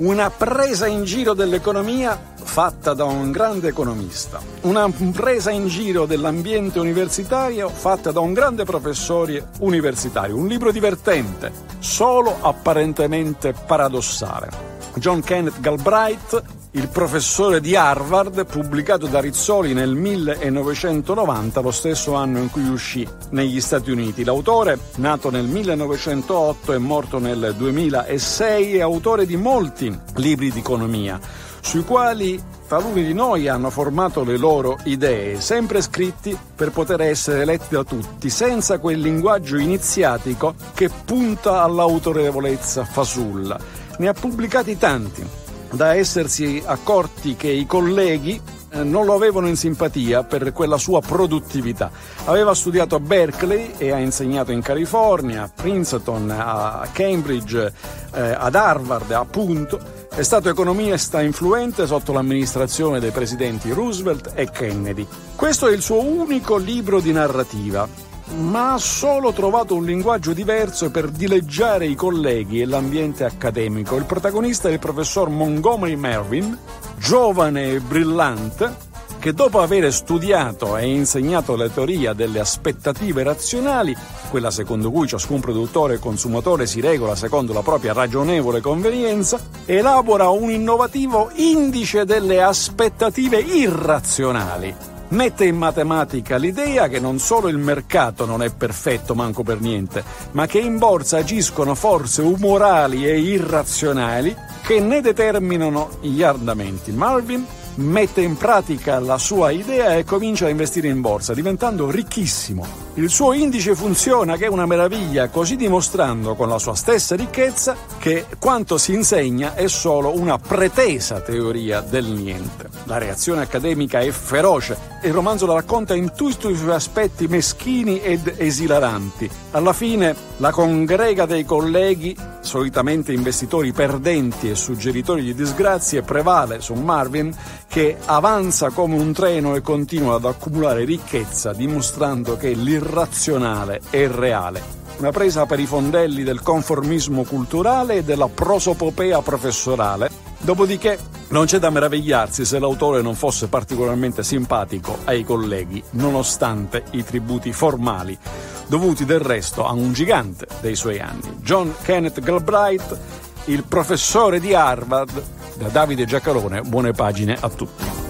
Una presa in giro dell'economia fatta da un grande economista. Una presa in giro dell'ambiente universitario fatta da un grande professore universitario. Un libro divertente, solo apparentemente paradossale. John Kenneth Galbraith, il professore di Harvard, pubblicato da Rizzoli nel 1990, lo stesso anno in cui uscì negli Stati Uniti. L'autore, nato nel 1908 e morto nel 2006, è autore di molti libri di economia, sui quali taluni di noi hanno formato le loro idee, sempre scritti per poter essere letti da tutti, senza quel linguaggio iniziatico che punta all'autorevolezza fasulla ne ha pubblicati tanti, da essersi accorti che i colleghi eh, non lo avevano in simpatia per quella sua produttività. Aveva studiato a Berkeley e ha insegnato in California, a Princeton, a Cambridge, eh, ad Harvard, appunto. È stato economista influente sotto l'amministrazione dei presidenti Roosevelt e Kennedy. Questo è il suo unico libro di narrativa, ma ha solo trovato un linguaggio diverso per dileggiare i colleghi e l'ambiente accademico. Il protagonista è il professor Montgomery Mervyn, giovane e brillante, che dopo aver studiato e insegnato la teoria delle aspettative razionali, quella secondo cui ciascun produttore e consumatore si regola secondo la propria ragionevole convenienza, elabora un innovativo indice delle aspettative irrazionali mette in matematica l'idea che non solo il mercato non è perfetto manco per niente, ma che in borsa agiscono forze umorali e irrazionali che ne determinano gli andamenti. Marvin mette in pratica la sua idea e comincia a investire in borsa, diventando ricchissimo. Il suo indice funziona, che è una meraviglia, così dimostrando con la sua stessa ricchezza che quanto si insegna è solo una pretesa teoria del niente. La reazione accademica è feroce il romanzo la racconta in tutti i suoi aspetti meschini ed esilaranti. Alla fine la congrega dei colleghi, solitamente investitori perdenti e suggeritori di disgrazie, prevale su Marvin che avanza come un treno e continua ad accumulare ricchezza, dimostrando che l'irrazionale è reale. Una presa per i fondelli del conformismo culturale e della prosopopea professorale. Dopodiché non c'è da meravigliarsi se l'autore non fosse particolarmente simpatico ai colleghi, nonostante i tributi formali, dovuti del resto a un gigante dei suoi anni, John Kenneth Galbraith, il professore di Harvard Da Davide Giacalone, buone pagine a tutti.